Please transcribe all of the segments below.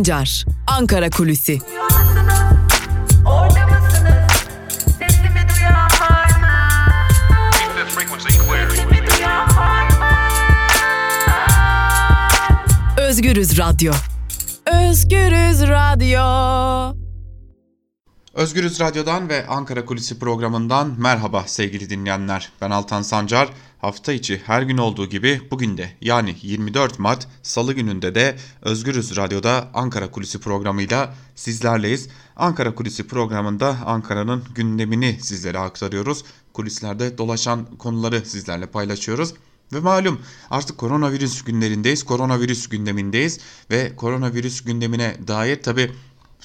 Sancar, Ankara Kulüsi. Özgürüz Radyo. Özgürüz Radyo. Özgürüz Radyo'dan ve Ankara Kulisi programından merhaba sevgili dinleyenler. Ben Altan Sancar. Hafta içi her gün olduğu gibi bugün de yani 24 Mart Salı gününde de Özgürüz Radyo'da Ankara Kulisi programıyla sizlerleyiz. Ankara Kulisi programında Ankara'nın gündemini sizlere aktarıyoruz. Kulislerde dolaşan konuları sizlerle paylaşıyoruz. Ve malum artık koronavirüs günlerindeyiz, koronavirüs gündemindeyiz ve koronavirüs gündemine dair tabi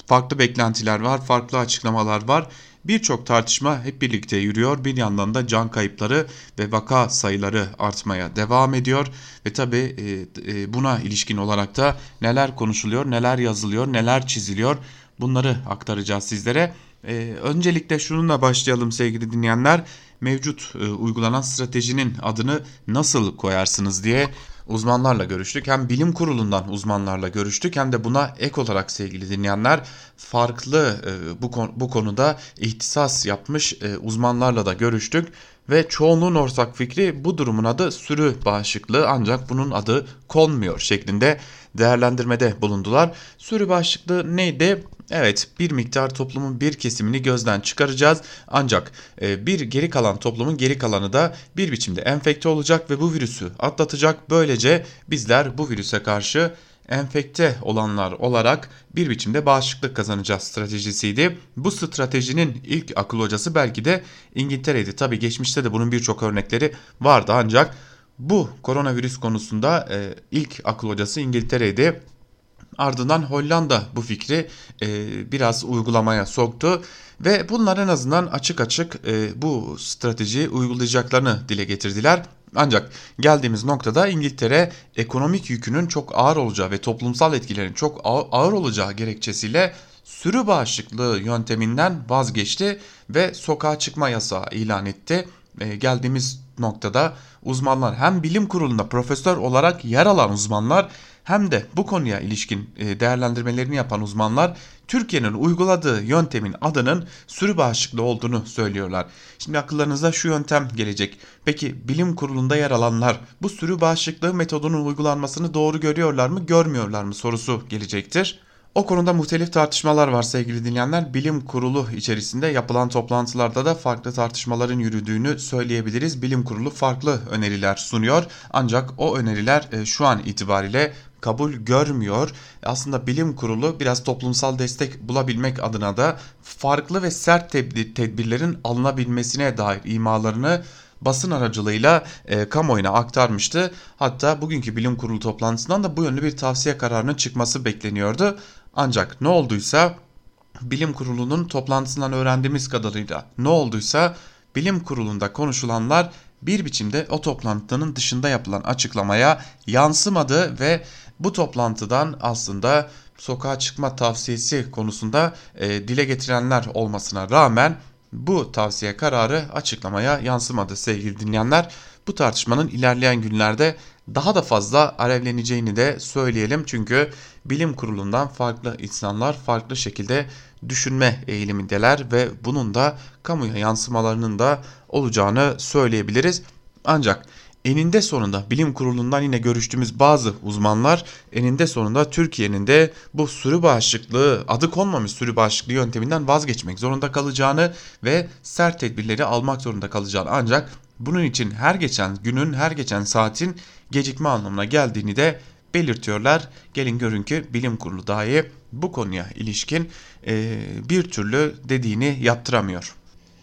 farklı beklentiler var, farklı açıklamalar var. Birçok tartışma hep birlikte yürüyor. Bir yandan da can kayıpları ve vaka sayıları artmaya devam ediyor. Ve tabi e, e, buna ilişkin olarak da neler konuşuluyor, neler yazılıyor, neler çiziliyor bunları aktaracağız sizlere. E, öncelikle şununla başlayalım sevgili dinleyenler mevcut e, uygulanan stratejinin adını nasıl koyarsınız diye uzmanlarla görüştük. Hem bilim kurulundan uzmanlarla görüştük hem de buna ek olarak sevgili dinleyenler farklı e, bu, bu konuda ihtisas yapmış e, uzmanlarla da görüştük. Ve çoğunluğun ortak fikri bu durumun adı sürü bağışıklığı ancak bunun adı konmuyor şeklinde değerlendirmede bulundular. Sürü bağışıklığı neydi? Evet bir miktar toplumun bir kesimini gözden çıkaracağız ancak e, bir geri kalan toplumun geri kalanı da bir biçimde enfekte olacak ve bu virüsü atlatacak. Böylece bizler bu virüse karşı enfekte olanlar olarak bir biçimde bağışıklık kazanacağız stratejisiydi. Bu stratejinin ilk akıl hocası belki de İngiltere'ydi. Tabi geçmişte de bunun birçok örnekleri vardı ancak bu koronavirüs konusunda e, ilk akıl hocası İngiltere'ydi. Ardından Hollanda bu fikri e, biraz uygulamaya soktu ve bunlar en azından açık açık e, bu stratejiyi uygulayacaklarını dile getirdiler. Ancak geldiğimiz noktada İngiltere ekonomik yükünün çok ağır olacağı ve toplumsal etkilerin çok ağır olacağı gerekçesiyle sürü bağışıklığı yönteminden vazgeçti ve sokağa çıkma yasağı ilan etti. E, geldiğimiz noktada uzmanlar hem bilim kurulunda profesör olarak yer alan uzmanlar hem de bu konuya ilişkin e, değerlendirmelerini yapan uzmanlar Türkiye'nin uyguladığı yöntemin adının sürü bağışıklığı olduğunu söylüyorlar. Şimdi akıllarınıza şu yöntem gelecek. Peki bilim kurulunda yer alanlar bu sürü bağışıklığı metodunun uygulanmasını doğru görüyorlar mı görmüyorlar mı sorusu gelecektir. O konuda muhtelif tartışmalar var sevgili dinleyenler. Bilim kurulu içerisinde yapılan toplantılarda da farklı tartışmaların yürüdüğünü söyleyebiliriz. Bilim kurulu farklı öneriler sunuyor. Ancak o öneriler e, şu an itibariyle kabul görmüyor. Aslında bilim kurulu biraz toplumsal destek bulabilmek adına da farklı ve sert tedbirlerin alınabilmesine dair imalarını basın aracılığıyla e, kamuoyuna aktarmıştı. Hatta bugünkü bilim kurulu toplantısından da bu yönlü bir tavsiye kararının çıkması bekleniyordu. Ancak ne olduysa bilim kurulunun toplantısından öğrendiğimiz kadarıyla ne olduysa bilim kurulunda konuşulanlar bir biçimde o toplantının dışında yapılan açıklamaya yansımadı ve bu toplantıdan aslında sokağa çıkma tavsiyesi konusunda e, dile getirenler olmasına rağmen bu tavsiye kararı açıklamaya yansımadı sevgili dinleyenler. Bu tartışmanın ilerleyen günlerde daha da fazla alevleneceğini de söyleyelim. Çünkü bilim kurulundan farklı insanlar farklı şekilde düşünme eğilimindeler ve bunun da kamuya yansımalarının da olacağını söyleyebiliriz. Ancak eninde sonunda bilim kurulundan yine görüştüğümüz bazı uzmanlar eninde sonunda Türkiye'nin de bu sürü bağışıklığı adı konmamış sürü bağışıklığı yönteminden vazgeçmek zorunda kalacağını ve sert tedbirleri almak zorunda kalacağını ancak bunun için her geçen günün her geçen saatin gecikme anlamına geldiğini de belirtiyorlar. Gelin görün ki bilim kurulu dahi bu konuya ilişkin bir türlü dediğini yaptıramıyor.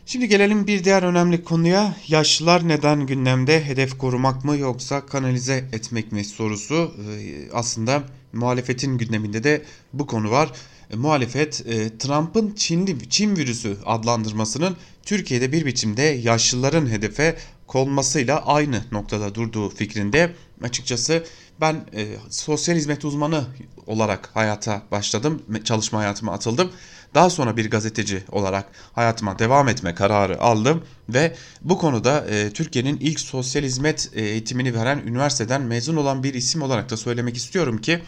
Şimdi gelelim bir diğer önemli konuya. Yaşlılar neden gündemde? Hedef korumak mı yoksa kanalize etmek mi sorusu. Ee, aslında muhalefetin gündeminde de bu konu var. E, muhalefet e, Trump'ın Çinli, Çin virüsü adlandırmasının Türkiye'de bir biçimde yaşlıların hedefe konmasıyla aynı noktada durduğu fikrinde. Açıkçası ben e, sosyal hizmet uzmanı olarak hayata başladım, çalışma hayatıma atıldım. Daha sonra bir gazeteci olarak hayatıma devam etme kararı aldım ve bu konuda e, Türkiye'nin ilk sosyal hizmet e, eğitimini veren üniversiteden mezun olan bir isim olarak da söylemek istiyorum ki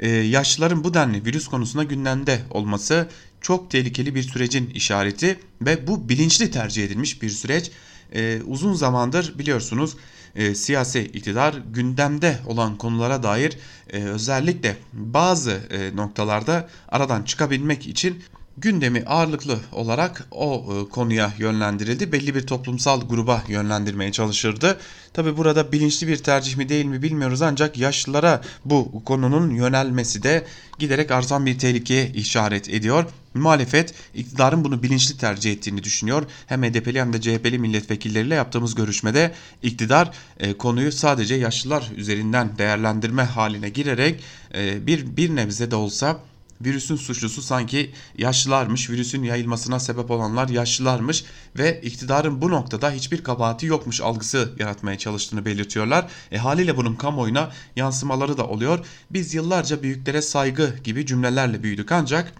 e, yaşlıların bu denli virüs konusunda gündemde olması çok tehlikeli bir sürecin işareti ve bu bilinçli tercih edilmiş bir süreç. E, uzun zamandır biliyorsunuz e, siyasi iktidar gündemde olan konulara dair e, özellikle bazı e, noktalarda aradan çıkabilmek için gündemi ağırlıklı olarak o e, konuya yönlendirildi. Belli bir toplumsal gruba yönlendirmeye çalışırdı. Tabi burada bilinçli bir tercih mi değil mi bilmiyoruz ancak yaşlılara bu konunun yönelmesi de giderek artan bir tehlikeye işaret ediyor. Muhalefet iktidarın bunu bilinçli tercih ettiğini düşünüyor. Hem HDP'li hem de CHP'li milletvekilleriyle yaptığımız görüşmede iktidar e, konuyu sadece yaşlılar üzerinden değerlendirme haline girerek e, bir bir nebze de olsa virüsün suçlusu sanki yaşlılarmış, virüsün yayılmasına sebep olanlar yaşlılarmış ve iktidarın bu noktada hiçbir kabahati yokmuş algısı yaratmaya çalıştığını belirtiyorlar. E haliyle bunun kamuoyuna yansımaları da oluyor. Biz yıllarca büyüklere saygı gibi cümlelerle büyüdük ancak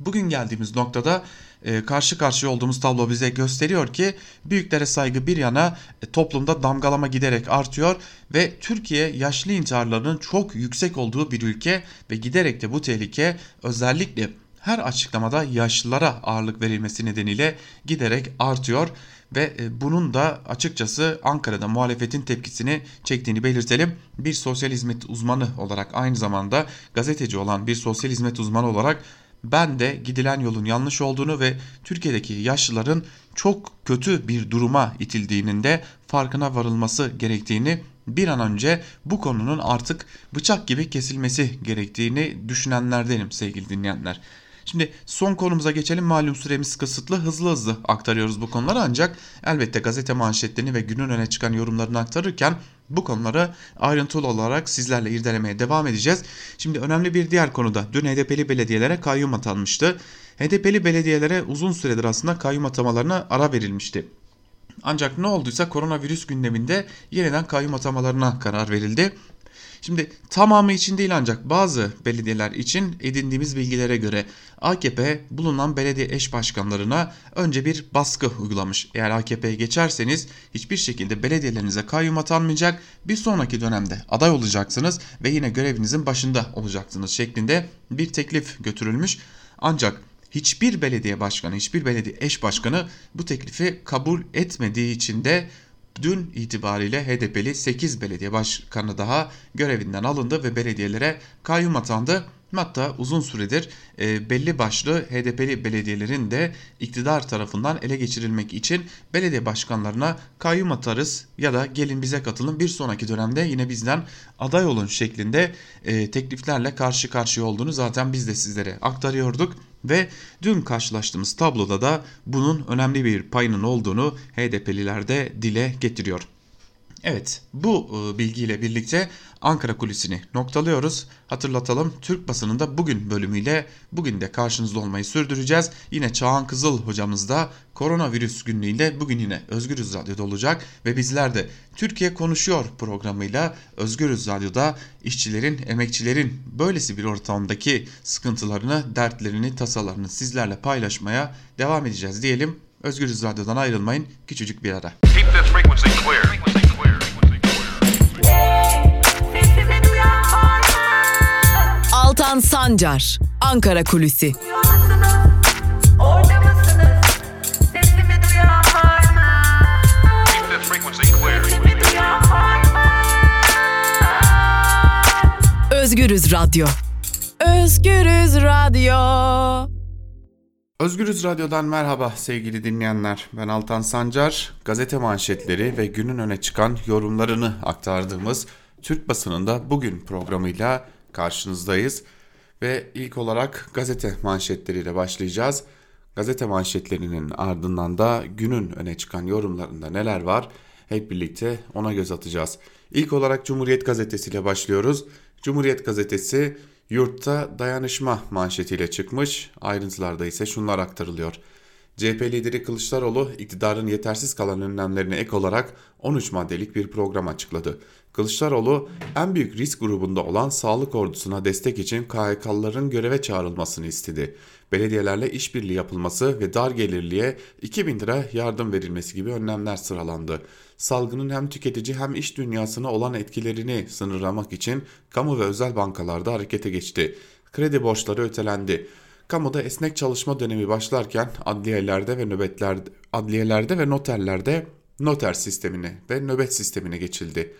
bugün geldiğimiz noktada e, karşı karşıya olduğumuz tablo bize gösteriyor ki büyüklere saygı bir yana e, toplumda damgalama giderek artıyor ve Türkiye yaşlı intiharlarının çok yüksek olduğu bir ülke ve giderek de bu tehlike özellikle her açıklamada yaşlılara ağırlık verilmesi nedeniyle giderek artıyor ve e, bunun da açıkçası Ankara'da muhalefetin tepkisini çektiğini belirtelim. Bir sosyal hizmet uzmanı olarak aynı zamanda gazeteci olan bir sosyal hizmet uzmanı olarak ben de gidilen yolun yanlış olduğunu ve Türkiye'deki yaşlıların çok kötü bir duruma itildiğinin de farkına varılması gerektiğini bir an önce bu konunun artık bıçak gibi kesilmesi gerektiğini düşünenlerdenim sevgili dinleyenler. Şimdi son konumuza geçelim. Malum süremiz kısıtlı. Hızlı hızlı aktarıyoruz bu konuları ancak elbette gazete manşetlerini ve günün öne çıkan yorumlarını aktarırken bu konuları ayrıntılı olarak sizlerle irdelemeye devam edeceğiz. Şimdi önemli bir diğer konuda dün HDP'li belediyelere kayyum atanmıştı. HDP'li belediyelere uzun süredir aslında kayyum atamalarına ara verilmişti. Ancak ne olduysa koronavirüs gündeminde yeniden kayyum atamalarına karar verildi. Şimdi tamamı için değil ancak bazı belediyeler için edindiğimiz bilgilere göre AKP bulunan belediye eş başkanlarına önce bir baskı uygulamış. Eğer AKP'ye geçerseniz hiçbir şekilde belediyelerinize kayyum atanmayacak bir sonraki dönemde aday olacaksınız ve yine görevinizin başında olacaksınız şeklinde bir teklif götürülmüş. Ancak hiçbir belediye başkanı, hiçbir belediye eş başkanı bu teklifi kabul etmediği için de dün itibariyle HDP'li 8 belediye başkanı daha görevinden alındı ve belediyelere kayyum atandı. Hatta uzun süredir e, belli başlı HDP'li belediyelerin de iktidar tarafından ele geçirilmek için belediye başkanlarına kayyum atarız ya da gelin bize katılın bir sonraki dönemde yine bizden aday olun şeklinde e, tekliflerle karşı karşıya olduğunu zaten biz de sizlere aktarıyorduk. Ve dün karşılaştığımız tabloda da bunun önemli bir payının olduğunu HDP'liler de dile getiriyor. Evet bu e, bilgiyle birlikte Ankara kulisini noktalıyoruz. Hatırlatalım Türk basınında bugün bölümüyle bugün de karşınızda olmayı sürdüreceğiz. Yine Çağan Kızıl hocamız da koronavirüs günlüğünde bugün yine Özgürüz Radyo'da olacak. Ve bizler de Türkiye Konuşuyor programıyla Özgürüz Radyo'da işçilerin, emekçilerin böylesi bir ortamdaki sıkıntılarını, dertlerini, tasalarını sizlerle paylaşmaya devam edeceğiz diyelim. Özgürüz Radyo'dan ayrılmayın. Küçücük bir ara. Keep the frequency clear. Altan Sancar, Ankara Kulüsi. Özgürüz Radyo. Özgürüz Radyo. Özgürüz Radyo'dan merhaba sevgili dinleyenler. Ben Altan Sancar. Gazete manşetleri ve günün öne çıkan yorumlarını aktardığımız Türk basınında bugün programıyla karşınızdayız. Ve ilk olarak gazete manşetleriyle başlayacağız. Gazete manşetlerinin ardından da günün öne çıkan yorumlarında neler var hep birlikte ona göz atacağız. İlk olarak Cumhuriyet Gazetesi ile başlıyoruz. Cumhuriyet Gazetesi yurtta dayanışma manşetiyle çıkmış. Ayrıntılarda ise şunlar aktarılıyor. CHP lideri Kılıçdaroğlu iktidarın yetersiz kalan önlemlerine ek olarak 13 maddelik bir program açıkladı. Kılıçdaroğlu en büyük risk grubunda olan sağlık ordusuna destek için KHK'lıların göreve çağrılmasını istedi. Belediyelerle işbirliği yapılması ve dar gelirliye 2000 lira yardım verilmesi gibi önlemler sıralandı. Salgının hem tüketici hem iş dünyasına olan etkilerini sınırlamak için kamu ve özel bankalarda harekete geçti. Kredi borçları ötelendi. Kamuda esnek çalışma dönemi başlarken adliyelerde ve nöbetlerde adliyelerde ve noterlerde noter sistemine ve nöbet sistemine geçildi.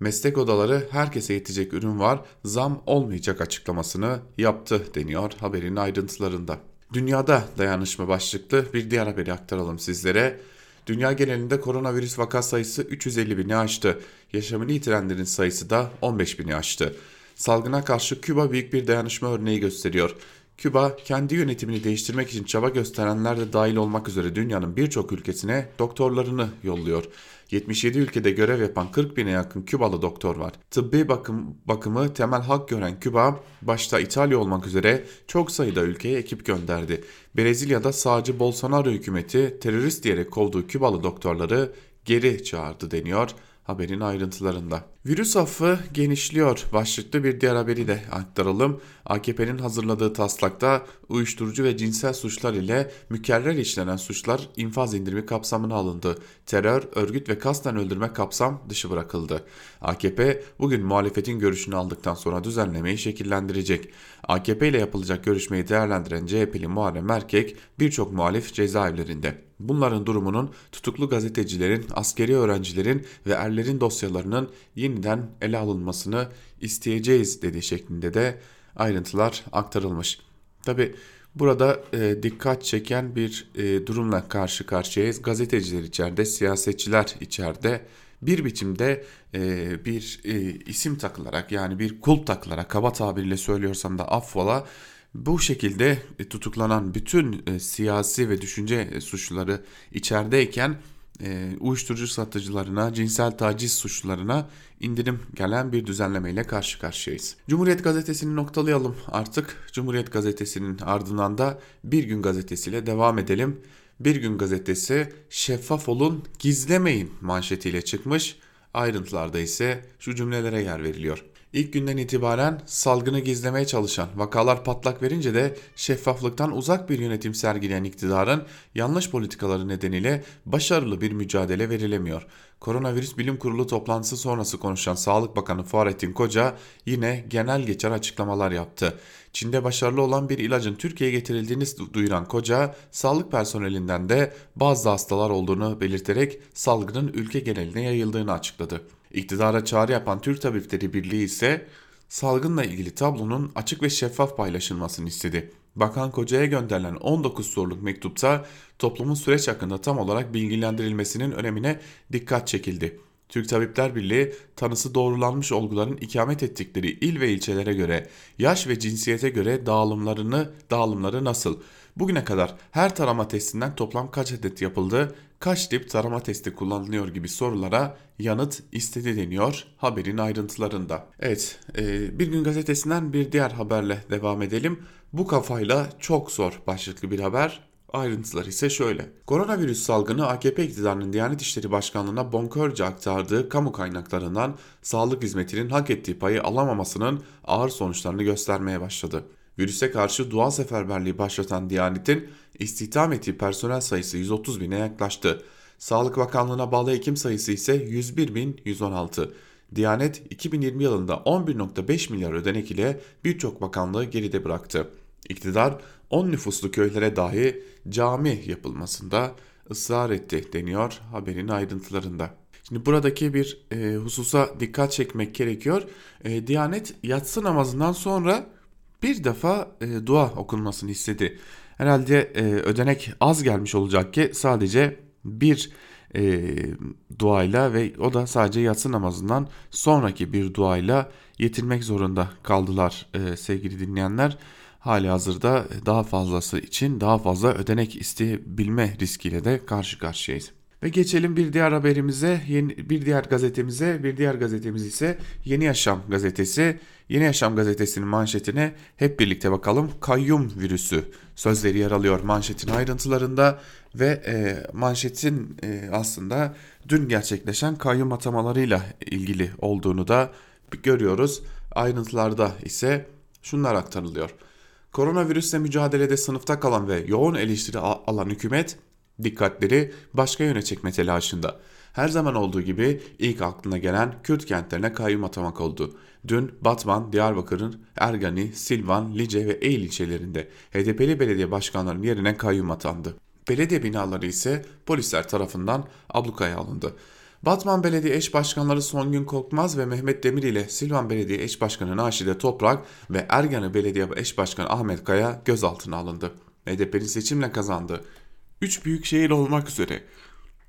Meslek odaları herkese yetecek ürün var, zam olmayacak açıklamasını yaptı deniyor haberin ayrıntılarında. Dünyada dayanışma başlıklı bir diğer haberi aktaralım sizlere. Dünya genelinde koronavirüs vaka sayısı 350 bini aştı. Yaşamını yitirenlerin sayısı da 15 bini aştı. Salgına karşı Küba büyük bir dayanışma örneği gösteriyor. Küba kendi yönetimini değiştirmek için çaba gösterenler de dahil olmak üzere dünyanın birçok ülkesine doktorlarını yolluyor. 77 ülkede görev yapan 40 bine yakın Kübalı doktor var. Tıbbi bakım, bakımı temel hak gören Küba, başta İtalya olmak üzere çok sayıda ülkeye ekip gönderdi. Brezilya'da sağcı Bolsonaro hükümeti terörist diyerek kovduğu Kübalı doktorları geri çağırdı deniyor haberin ayrıntılarında. Virüs affı genişliyor. Başlıklı bir diğer haberi de aktaralım. AKP'nin hazırladığı taslakta uyuşturucu ve cinsel suçlar ile mükerrer işlenen suçlar infaz indirimi kapsamına alındı. Terör, örgüt ve kasten öldürme kapsam dışı bırakıldı. AKP bugün muhalefetin görüşünü aldıktan sonra düzenlemeyi şekillendirecek. AKP ile yapılacak görüşmeyi değerlendiren CHP'li Muharrem Erkek birçok muhalif cezaevlerinde. Bunların durumunun tutuklu gazetecilerin, askeri öğrencilerin ve erlerin dosyalarının yeniden ele alınmasını isteyeceğiz dediği şeklinde de ayrıntılar aktarılmış. Tabi burada e, dikkat çeken bir e, durumla karşı karşıyayız. Gazeteciler içeride, siyasetçiler içeride bir biçimde e, bir e, isim takılarak yani bir kulp takılarak kaba tabirle söylüyorsam da affola bu şekilde e, tutuklanan bütün e, siyasi ve düşünce e, suçluları içerideyken uyuşturucu satıcılarına, cinsel taciz suçlularına indirim gelen bir düzenlemeyle karşı karşıyayız. Cumhuriyet Gazetesi'ni noktalayalım artık. Cumhuriyet Gazetesi'nin ardından da Bir Gün Gazetesi'yle devam edelim. Bir Gün Gazetesi şeffaf olun gizlemeyin manşetiyle çıkmış. Ayrıntılarda ise şu cümlelere yer veriliyor. İlk günden itibaren salgını gizlemeye çalışan, vakalar patlak verince de şeffaflıktan uzak bir yönetim sergileyen iktidarın yanlış politikaları nedeniyle başarılı bir mücadele verilemiyor. Koronavirüs Bilim Kurulu toplantısı sonrası konuşan Sağlık Bakanı Fahrettin Koca yine genel geçer açıklamalar yaptı. Çin'de başarılı olan bir ilacın Türkiye'ye getirildiğini duyuran Koca, sağlık personelinden de bazı hastalar olduğunu belirterek salgının ülke geneline yayıldığını açıkladı. İktidara çağrı yapan Türk Tabipleri Birliği ise salgınla ilgili tablonun açık ve şeffaf paylaşılmasını istedi. Bakan Koca'ya gönderilen 19 soruluk mektupta toplumun süreç hakkında tam olarak bilgilendirilmesinin önemine dikkat çekildi. Türk Tabipler Birliği tanısı doğrulanmış olguların ikamet ettikleri il ve ilçelere göre, yaş ve cinsiyete göre dağılımlarını dağılımları nasıl, bugüne kadar her tarama testinden toplam kaç adet yapıldı, kaç tip tarama testi kullanılıyor gibi sorulara yanıt istedi deniyor haberin ayrıntılarında. Evet e, bir gün gazetesinden bir diğer haberle devam edelim. Bu kafayla çok zor başlıklı bir haber. Ayrıntılar ise şöyle. Koronavirüs salgını AKP iktidarının Diyanet İşleri Başkanlığı'na bonkörce aktardığı kamu kaynaklarından sağlık hizmetinin hak ettiği payı alamamasının ağır sonuçlarını göstermeye başladı. Virüse karşı doğal seferberliği başlatan Diyanet'in istihdam ettiği personel sayısı 130 bine yaklaştı. Sağlık Bakanlığı'na bağlı hekim sayısı ise 101.116. Diyanet 2020 yılında 11.5 milyar ödenek ile birçok bakanlığı geride bıraktı. İktidar 10 nüfuslu köylere dahi cami yapılmasında ısrar etti deniyor haberin ayrıntılarında. Şimdi buradaki bir e, hususa dikkat çekmek gerekiyor. E, Diyanet yatsı namazından sonra bir defa e, dua okunmasını istedi. Herhalde e, ödenek az gelmiş olacak ki sadece bir e, duayla ve o da sadece yatsı namazından sonraki bir duayla yetirmek zorunda kaldılar e, sevgili dinleyenler. Hali hazırda daha fazlası için daha fazla ödenek isteyebilme riskiyle de karşı karşıyayız. Ve geçelim bir diğer haberimize, yeni, bir diğer gazetemize. Bir diğer gazetemiz ise Yeni Yaşam gazetesi. Yeni Yaşam gazetesinin manşetine hep birlikte bakalım. Kayyum virüsü sözleri yer alıyor manşetin ayrıntılarında ve e, manşetin e, aslında dün gerçekleşen kayyum atamalarıyla ilgili olduğunu da görüyoruz. Ayrıntılarda ise şunlar aktarılıyor. Koronavirüsle mücadelede sınıfta kalan ve yoğun eleştiri alan hükümet dikkatleri başka yöne çekme telaşında. Her zaman olduğu gibi ilk aklına gelen Kürt kentlerine kayyum atamak oldu. Dün Batman, Diyarbakır'ın Ergani, Silvan, Lice ve Eğil ilçelerinde HDP'li belediye başkanlarının yerine kayyum atandı. Belediye binaları ise polisler tarafından ablukaya alındı. Batman Belediye Eş Başkanları Songün Korkmaz ve Mehmet Demir ile Silvan Belediye Eş Başkanı Naşide Toprak ve Ergani Belediye Eş Başkanı Ahmet Kaya gözaltına alındı. HDP'nin seçimle kazandığı 3 büyük şehir olmak üzere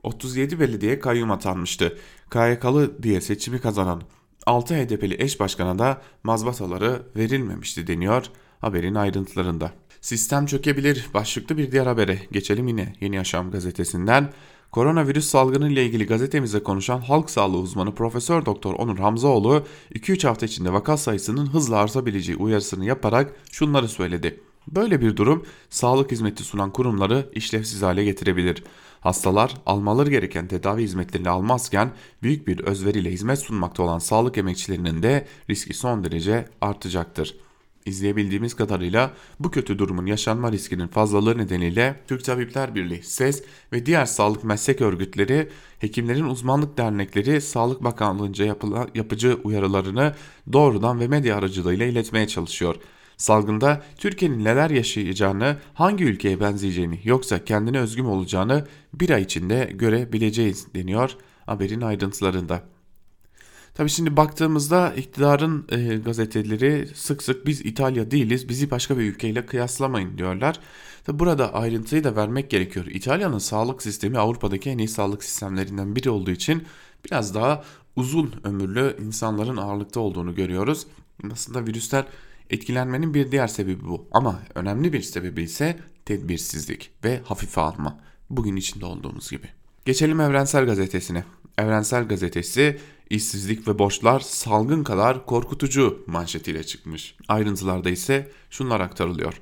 37 belediye kayyum atanmıştı. KYK'lı diye seçimi kazanan 6 HDP'li eş başkana da mazbataları verilmemişti deniyor haberin ayrıntılarında. Sistem çökebilir başlıklı bir diğer habere geçelim yine Yeni Yaşam gazetesinden. Koronavirüs salgını ile ilgili gazetemize konuşan halk sağlığı uzmanı Profesör Doktor Onur Hamzaoğlu 2-3 hafta içinde vaka sayısının hızla artabileceği uyarısını yaparak şunları söyledi. Böyle bir durum sağlık hizmeti sunan kurumları işlevsiz hale getirebilir. Hastalar almaları gereken tedavi hizmetlerini almazken büyük bir özveriyle hizmet sunmakta olan sağlık emekçilerinin de riski son derece artacaktır. İzleyebildiğimiz kadarıyla bu kötü durumun yaşanma riskinin fazlalığı nedeniyle Türk Tabipler Birliği, SES ve diğer sağlık meslek örgütleri, hekimlerin uzmanlık dernekleri Sağlık Bakanlığı'nca yapıcı uyarılarını doğrudan ve medya aracılığıyla iletmeye çalışıyor. Salgında Türkiye'nin neler yaşayacağını, hangi ülkeye benzeyeceğini yoksa kendine özgü mü olacağını bir ay içinde görebileceğiz deniyor haberin ayrıntılarında. Tabi şimdi baktığımızda iktidarın e, gazeteleri sık sık biz İtalya değiliz bizi başka bir ülkeyle kıyaslamayın diyorlar. Tabi burada ayrıntıyı da vermek gerekiyor. İtalya'nın sağlık sistemi Avrupa'daki en iyi sağlık sistemlerinden biri olduğu için biraz daha uzun ömürlü insanların ağırlıkta olduğunu görüyoruz. Aslında virüsler Etkilenmenin bir diğer sebebi bu ama önemli bir sebebi ise tedbirsizlik ve hafife alma. Bugün içinde olduğumuz gibi. Geçelim Evrensel Gazetesi'ne. Evrensel Gazetesi işsizlik ve borçlar salgın kadar korkutucu manşetiyle çıkmış. Ayrıntılarda ise şunlar aktarılıyor.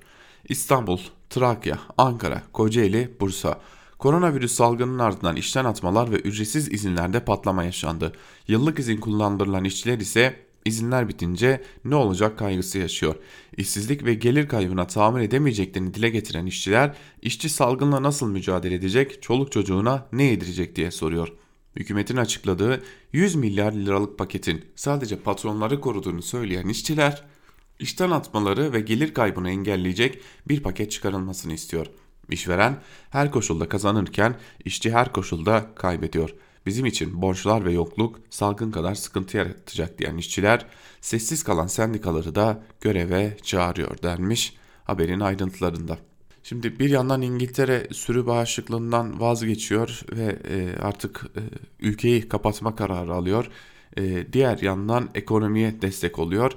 İstanbul, Trakya, Ankara, Kocaeli, Bursa. Koronavirüs salgının ardından işten atmalar ve ücretsiz izinlerde patlama yaşandı. Yıllık izin kullandırılan işçiler ise İzinler bitince ne olacak kaygısı yaşıyor. İşsizlik ve gelir kaybına tahammül edemeyeceklerini dile getiren işçiler işçi salgınla nasıl mücadele edecek, çoluk çocuğuna ne yedirecek diye soruyor. Hükümetin açıkladığı 100 milyar liralık paketin sadece patronları koruduğunu söyleyen işçiler işten atmaları ve gelir kaybını engelleyecek bir paket çıkarılmasını istiyor. İşveren her koşulda kazanırken işçi her koşulda kaybediyor. Bizim için borçlar ve yokluk salgın kadar sıkıntı yaratacak diyen işçiler sessiz kalan sendikaları da göreve çağırıyor denmiş haberin ayrıntılarında. Şimdi bir yandan İngiltere sürü bağışıklığından vazgeçiyor ve e, artık e, ülkeyi kapatma kararı alıyor. E, diğer yandan ekonomiye destek oluyor.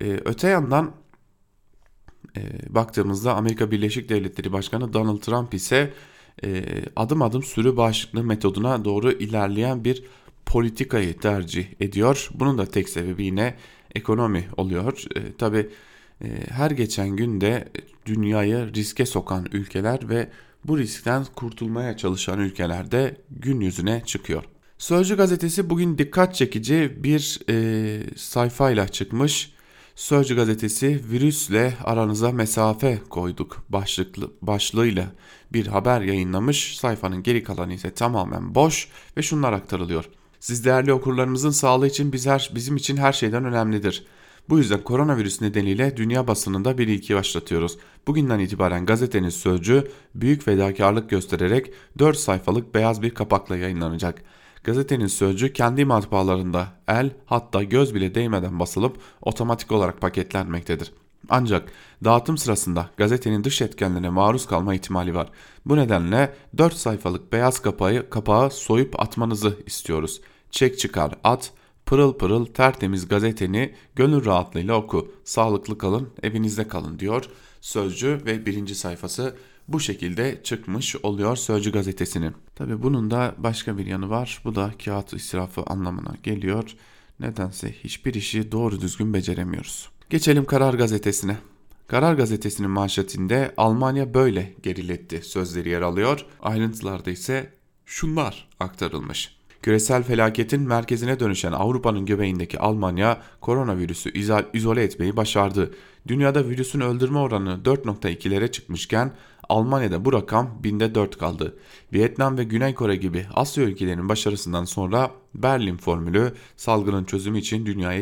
Öte yandan baktığımızda Amerika Birleşik Devletleri Başkanı Donald Trump ise adım adım sürü bağışıklığı metoduna doğru ilerleyen bir politikayı tercih ediyor. Bunun da tek sebebi yine ekonomi oluyor. E, Tabi e, her geçen günde dünyayı riske sokan ülkeler ve bu riskten kurtulmaya çalışan ülkeler de gün yüzüne çıkıyor. Sözcü gazetesi bugün dikkat çekici bir e, sayfayla çıkmış. Sözcü gazetesi virüsle aranıza mesafe koyduk başlıklı, başlığıyla bir haber yayınlamış. Sayfanın geri kalanı ise tamamen boş ve şunlar aktarılıyor. Siz değerli okurlarımızın sağlığı için biz her, bizim için her şeyden önemlidir. Bu yüzden koronavirüs nedeniyle dünya basınında bir ilki başlatıyoruz. Bugünden itibaren gazetenin sözcü büyük fedakarlık göstererek 4 sayfalık beyaz bir kapakla yayınlanacak. Gazetenin sözcü kendi matbaalarında el hatta göz bile değmeden basılıp otomatik olarak paketlenmektedir. Ancak dağıtım sırasında gazetenin dış etkenlerine maruz kalma ihtimali var. Bu nedenle 4 sayfalık beyaz kapağı, kapağı soyup atmanızı istiyoruz. Çek çıkar at, pırıl pırıl tertemiz gazeteni gönül rahatlığıyla oku. Sağlıklı kalın, evinizde kalın diyor Sözcü ve birinci sayfası bu şekilde çıkmış oluyor Sözcü gazetesinin. Tabi bunun da başka bir yanı var. Bu da kağıt israfı anlamına geliyor. Nedense hiçbir işi doğru düzgün beceremiyoruz. Geçelim Karar Gazetesi'ne. Karar Gazetesi'nin manşetinde Almanya böyle geriletti sözleri yer alıyor. Ayrıntılarda ise şunlar aktarılmış. Küresel felaketin merkezine dönüşen Avrupa'nın göbeğindeki Almanya koronavirüsü izole etmeyi başardı. Dünyada virüsün öldürme oranı 4.2'lere çıkmışken Almanya'da bu rakam binde 4 kaldı. Vietnam ve Güney Kore gibi Asya ülkelerinin başarısından sonra Berlin formülü salgının çözümü için dünyaya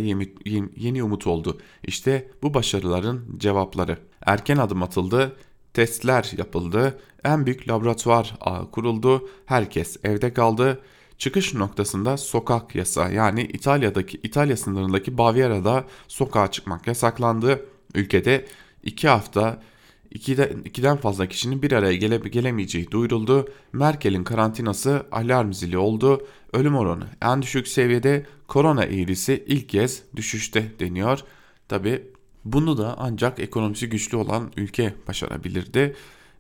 yeni, umut oldu. İşte bu başarıların cevapları. Erken adım atıldı, testler yapıldı, en büyük laboratuvar ağı kuruldu, herkes evde kaldı. Çıkış noktasında sokak yasağı yani İtalya'daki İtalya sınırındaki Bavyera'da sokağa çıkmak yasaklandı. Ülkede 2 hafta İkiden, ikiden fazla kişinin bir araya gele, gelemeyeceği duyuruldu. Merkel'in karantinası alarm zili oldu. Ölüm oranı en düşük seviyede korona eğrisi ilk kez düşüşte deniyor. Tabi bunu da ancak ekonomisi güçlü olan ülke başarabilirdi.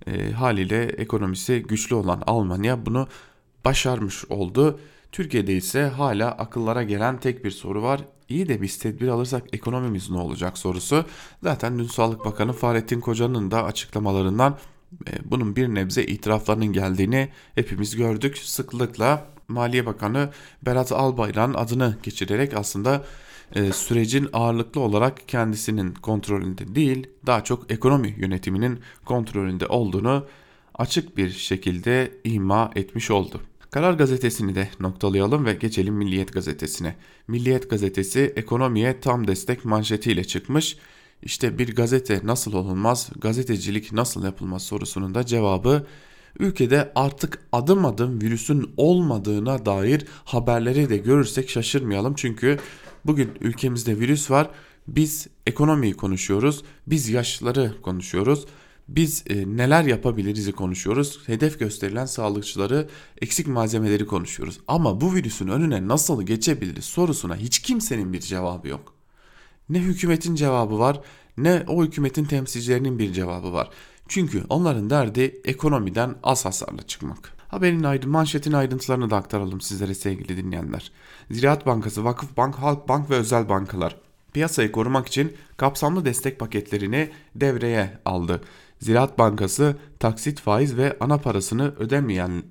E, haliyle ekonomisi güçlü olan Almanya bunu başarmış oldu. Türkiye'de ise hala akıllara gelen tek bir soru var. İyi de biz tedbir alırsak ekonomimiz ne olacak sorusu. Zaten dün Sağlık Bakanı Fahrettin Koca'nın da açıklamalarından e, bunun bir nebze itiraflarının geldiğini hepimiz gördük. Sıklıkla Maliye Bakanı Berat Albayrak'ın adını geçirerek aslında e, sürecin ağırlıklı olarak kendisinin kontrolünde değil daha çok ekonomi yönetiminin kontrolünde olduğunu açık bir şekilde ima etmiş oldu. Karar gazetesini de noktalayalım ve geçelim Milliyet gazetesine. Milliyet gazetesi ekonomiye tam destek manşetiyle çıkmış. İşte bir gazete nasıl olunmaz, gazetecilik nasıl yapılmaz sorusunun da cevabı ülkede artık adım adım virüsün olmadığına dair haberleri de görürsek şaşırmayalım. Çünkü bugün ülkemizde virüs var. Biz ekonomiyi konuşuyoruz. Biz yaşları konuşuyoruz biz e, neler yapabiliriz'i konuşuyoruz. Hedef gösterilen sağlıkçıları, eksik malzemeleri konuşuyoruz. Ama bu virüsün önüne nasıl geçebiliriz sorusuna hiç kimsenin bir cevabı yok. Ne hükümetin cevabı var, ne o hükümetin temsilcilerinin bir cevabı var. Çünkü onların derdi ekonomiden az hasarla çıkmak. Haberin aydın, manşetin ayrıntılarını da aktaralım sizlere sevgili dinleyenler. Ziraat Bankası, Vakıf Bank, Halk Bank ve özel bankalar piyasayı korumak için kapsamlı destek paketlerini devreye aldı. Ziraat Bankası taksit faiz ve ana parasını ödemeyen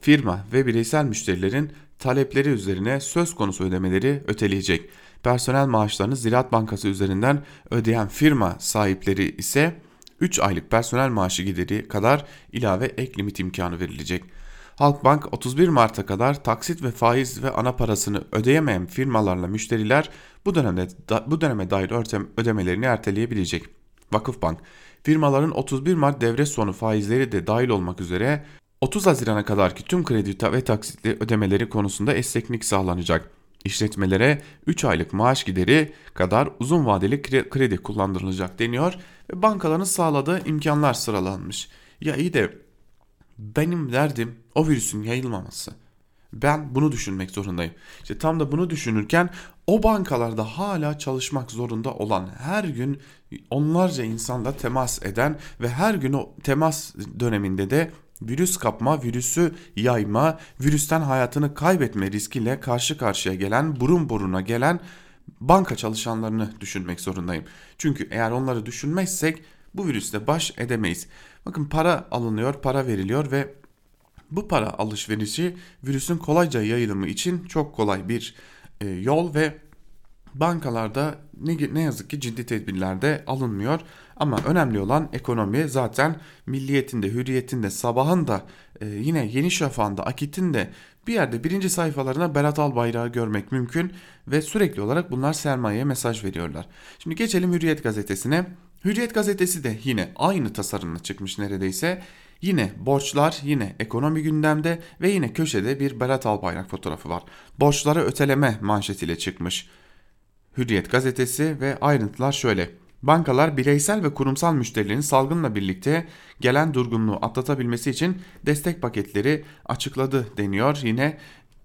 firma ve bireysel müşterilerin talepleri üzerine söz konusu ödemeleri öteleyecek. Personel maaşlarını Ziraat Bankası üzerinden ödeyen firma sahipleri ise 3 aylık personel maaşı gideri kadar ilave ek limit imkanı verilecek. Halkbank 31 Mart'a kadar taksit ve faiz ve ana parasını ödeyemeyen firmalarla müşteriler bu dönemde bu döneme dair ödemelerini erteleyebilecek. Vakıfbank firmaların 31 Mart devre sonu faizleri de dahil olmak üzere 30 Haziran'a kadarki tüm kredi ve taksitli ödemeleri konusunda esneklik sağlanacak. İşletmelere 3 aylık maaş gideri kadar uzun vadeli kredi kullandırılacak deniyor ve bankaların sağladığı imkanlar sıralanmış. Ya iyi de benim derdim o virüsün yayılmaması. Ben bunu düşünmek zorundayım. İşte tam da bunu düşünürken o bankalarda hala çalışmak zorunda olan her gün onlarca insanla temas eden ve her gün o temas döneminde de virüs kapma, virüsü yayma, virüsten hayatını kaybetme riskiyle karşı karşıya gelen, burun buruna gelen banka çalışanlarını düşünmek zorundayım. Çünkü eğer onları düşünmezsek bu virüsle baş edemeyiz. Bakın para alınıyor, para veriliyor ve bu para alışverişi virüsün kolayca yayılımı için çok kolay bir e, yol ve bankalarda ne, ne yazık ki ciddi tedbirler de alınmıyor. Ama önemli olan ekonomi zaten milliyetinde, hürriyetinde, sabahında e, yine Yeni Şafak'ında, Akit'in de bir yerde birinci sayfalarına Berat Albayrak'ı görmek mümkün ve sürekli olarak bunlar sermayeye mesaj veriyorlar. Şimdi geçelim Hürriyet gazetesine. Hürriyet gazetesi de yine aynı tasarımla çıkmış neredeyse. Yine borçlar, yine ekonomi gündemde ve yine köşede bir Berat Albayrak fotoğrafı var. Borçları öteleme manşetiyle çıkmış. Hürriyet gazetesi ve ayrıntılar şöyle. Bankalar bireysel ve kurumsal müşterilerin salgınla birlikte gelen durgunluğu atlatabilmesi için destek paketleri açıkladı deniyor. Yine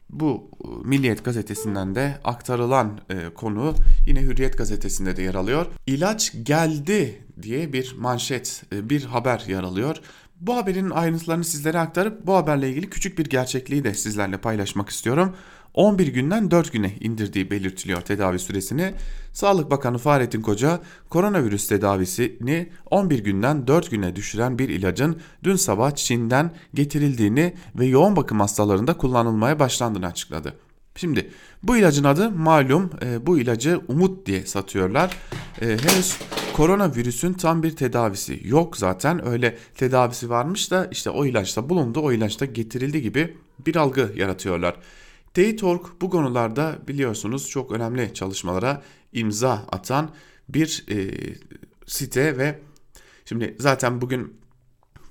bu e, Milliyet gazetesinden de aktarılan e, konu yine Hürriyet gazetesinde de yer alıyor. İlaç geldi diye bir manşet, e, bir haber yer alıyor. Bu haberin ayrıntılarını sizlere aktarıp bu haberle ilgili küçük bir gerçekliği de sizlerle paylaşmak istiyorum. 11 günden 4 güne indirdiği belirtiliyor tedavi süresini. Sağlık Bakanı Fahrettin Koca koronavirüs tedavisini 11 günden 4 güne düşüren bir ilacın dün sabah Çin'den getirildiğini ve yoğun bakım hastalarında kullanılmaya başlandığını açıkladı. Şimdi bu ilacın adı malum e, bu ilacı Umut diye satıyorlar. E, henüz koronavirüsün tam bir tedavisi yok zaten öyle tedavisi varmış da işte o ilaçta bulundu o ilaçta getirildi gibi bir algı yaratıyorlar. Teytork bu konularda biliyorsunuz çok önemli çalışmalara imza atan bir e, site ve şimdi zaten bugün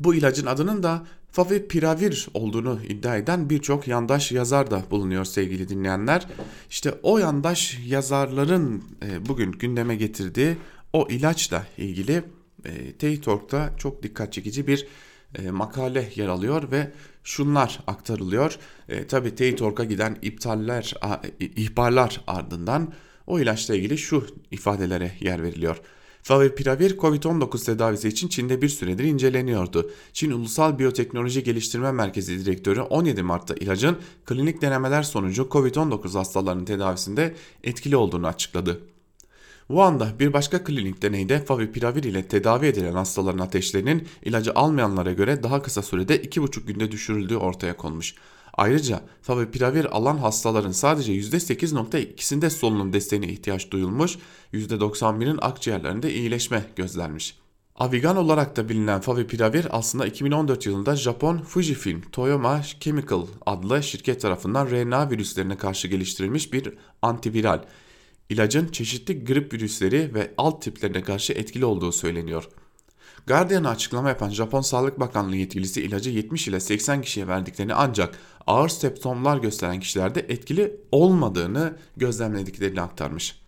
bu ilacın adının da Favipiravir olduğunu iddia eden birçok yandaş yazar da bulunuyor sevgili dinleyenler. İşte o yandaş yazarların e, bugün gündeme getirdiği o ilaçla ilgili e, Teytork'ta çok dikkat çekici bir e, makale yer alıyor ve şunlar aktarılıyor. E, Tabi Teytork'a giden iptaller, ihbarlar ardından o ilaçla ilgili şu ifadelere yer veriliyor. Favipiravir COVID-19 tedavisi için Çin'de bir süredir inceleniyordu. Çin Ulusal Biyoteknoloji Geliştirme Merkezi Direktörü 17 Mart'ta ilacın klinik denemeler sonucu COVID-19 hastalarının tedavisinde etkili olduğunu açıkladı. Wuhan'da bir başka klinik deneyde favipiravir ile tedavi edilen hastaların ateşlerinin ilacı almayanlara göre daha kısa sürede 2,5 günde düşürüldüğü ortaya konmuş. Ayrıca favipiravir alan hastaların sadece %8.2'sinde solunum desteğine ihtiyaç duyulmuş, %91'in akciğerlerinde iyileşme gözlenmiş. Avigan olarak da bilinen favipiravir aslında 2014 yılında Japon Fujifilm Toyoma Chemical adlı şirket tarafından RNA virüslerine karşı geliştirilmiş bir antiviral. İlacın çeşitli grip virüsleri ve alt tiplerine karşı etkili olduğu söyleniyor. Guardian'a açıklama yapan Japon Sağlık Bakanlığı yetkilisi ilacı 70 ile 80 kişiye verdiklerini ancak ağır semptomlar gösteren kişilerde etkili olmadığını gözlemlediklerini aktarmış.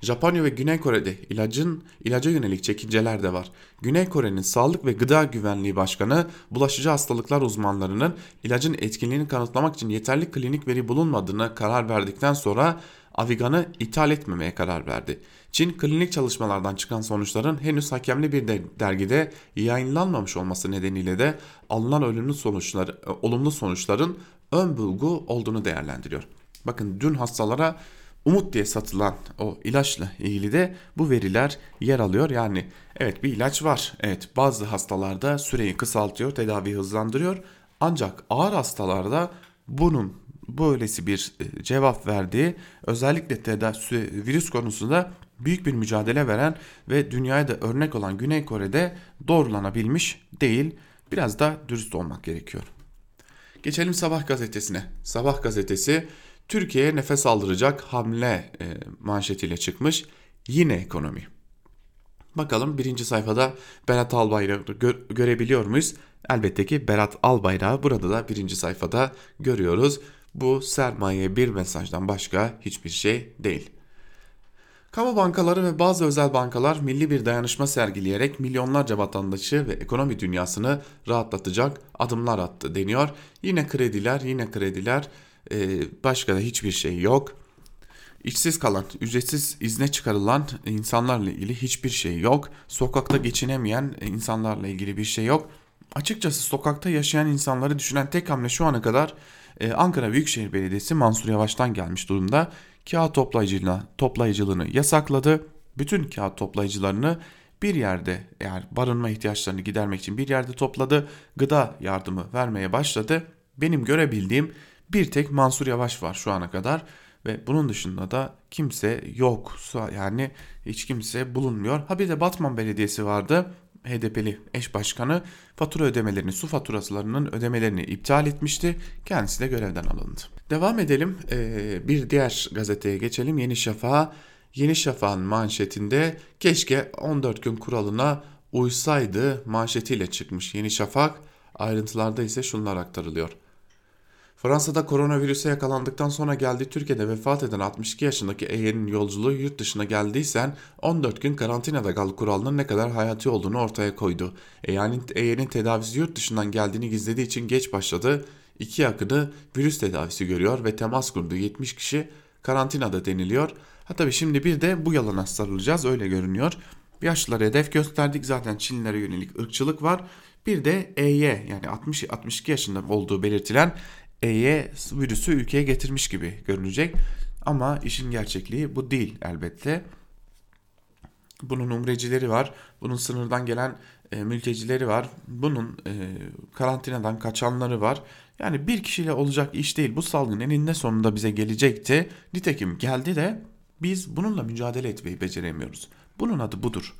Japonya ve Güney Kore'de ilacın ilaca yönelik çekinceler de var. Güney Kore'nin Sağlık ve Gıda Güvenliği Başkanı bulaşıcı hastalıklar uzmanlarının ilacın etkinliğini kanıtlamak için yeterli klinik veri bulunmadığını karar verdikten sonra Avigan'ı ithal etmemeye karar verdi. Çin klinik çalışmalardan çıkan sonuçların henüz hakemli bir de dergide yayınlanmamış olması nedeniyle de alınan olumlu sonuçları, e, olumlu sonuçların ön bulgu olduğunu değerlendiriyor. Bakın dün hastalara Umut diye satılan o ilaçla ilgili de bu veriler yer alıyor. Yani evet bir ilaç var. Evet bazı hastalarda süreyi kısaltıyor, tedaviyi hızlandırıyor. Ancak ağır hastalarda bunun böylesi bir e, cevap verdiği özellikle tedavi virüs konusunda büyük bir mücadele veren ve dünyaya da örnek olan Güney Kore'de doğrulanabilmiş değil. Biraz da dürüst olmak gerekiyor. Geçelim Sabah gazetesine. Sabah gazetesi Türkiye'ye nefes aldıracak hamle e, manşetiyle çıkmış. Yine ekonomi. Bakalım birinci sayfada Berat Albayrak'ı gö görebiliyor muyuz? Elbette ki Berat Albayrak'ı burada da birinci sayfada görüyoruz. Bu sermaye bir mesajdan başka hiçbir şey değil. Kamu bankaları ve bazı özel bankalar milli bir dayanışma sergileyerek milyonlarca vatandaşı ve ekonomi dünyasını rahatlatacak adımlar attı deniyor. Yine krediler, yine krediler, başka da hiçbir şey yok. İşsiz kalan, ücretsiz izne çıkarılan insanlarla ilgili hiçbir şey yok. Sokakta geçinemeyen insanlarla ilgili bir şey yok. Açıkçası sokakta yaşayan insanları düşünen tek hamle şu ana kadar e, Ankara Büyükşehir Belediyesi Mansur Yavaş'tan gelmiş durumda. Kağıt toplayıcılığına, toplayıcılığını yasakladı. Bütün kağıt toplayıcılarını bir yerde eğer barınma ihtiyaçlarını gidermek için bir yerde topladı. Gıda yardımı vermeye başladı. Benim görebildiğim bir tek Mansur Yavaş var şu ana kadar ve bunun dışında da kimse yok. Yani hiç kimse bulunmuyor. Ha bir de Batman Belediyesi vardı. HDP'li eş başkanı fatura ödemelerini, su faturalarının ödemelerini iptal etmişti. Kendisi de görevden alındı. Devam edelim. Ee, bir diğer gazeteye geçelim. Yeni Şafak'a. Yeni Şafak'ın manşetinde keşke 14 gün kuralına uysaydı manşetiyle çıkmış Yeni Şafak. Ayrıntılarda ise şunlar aktarılıyor. Fransa'da koronavirüse yakalandıktan sonra geldiği Türkiye'de vefat eden 62 yaşındaki E'nin yolculuğu yurt dışına geldiysen 14 gün karantinada kal kuralının ne kadar hayati olduğunu ortaya koydu. E'nin E'nin tedavisi yurt dışından geldiğini gizlediği için geç başladı. İki yakını virüs tedavisi görüyor ve temas kurduğu 70 kişi karantinada deniliyor. Ha tabi şimdi bir de bu yalana sarılacağız öyle görünüyor. Yaşlılara hedef gösterdik zaten Çinlilere yönelik ırkçılık var. Bir de EY yani 60-62 yaşında olduğu belirtilen EY virüsü ülkeye getirmiş gibi görünecek. Ama işin gerçekliği bu değil elbette. Bunun umrecileri var. Bunun sınırdan gelen e, mültecileri var. Bunun e, karantinadan kaçanları var. Yani bir kişiyle olacak iş değil. Bu salgın eninde sonunda bize gelecekti. Nitekim geldi de biz bununla mücadele etmeyi beceremiyoruz. Bunun adı budur.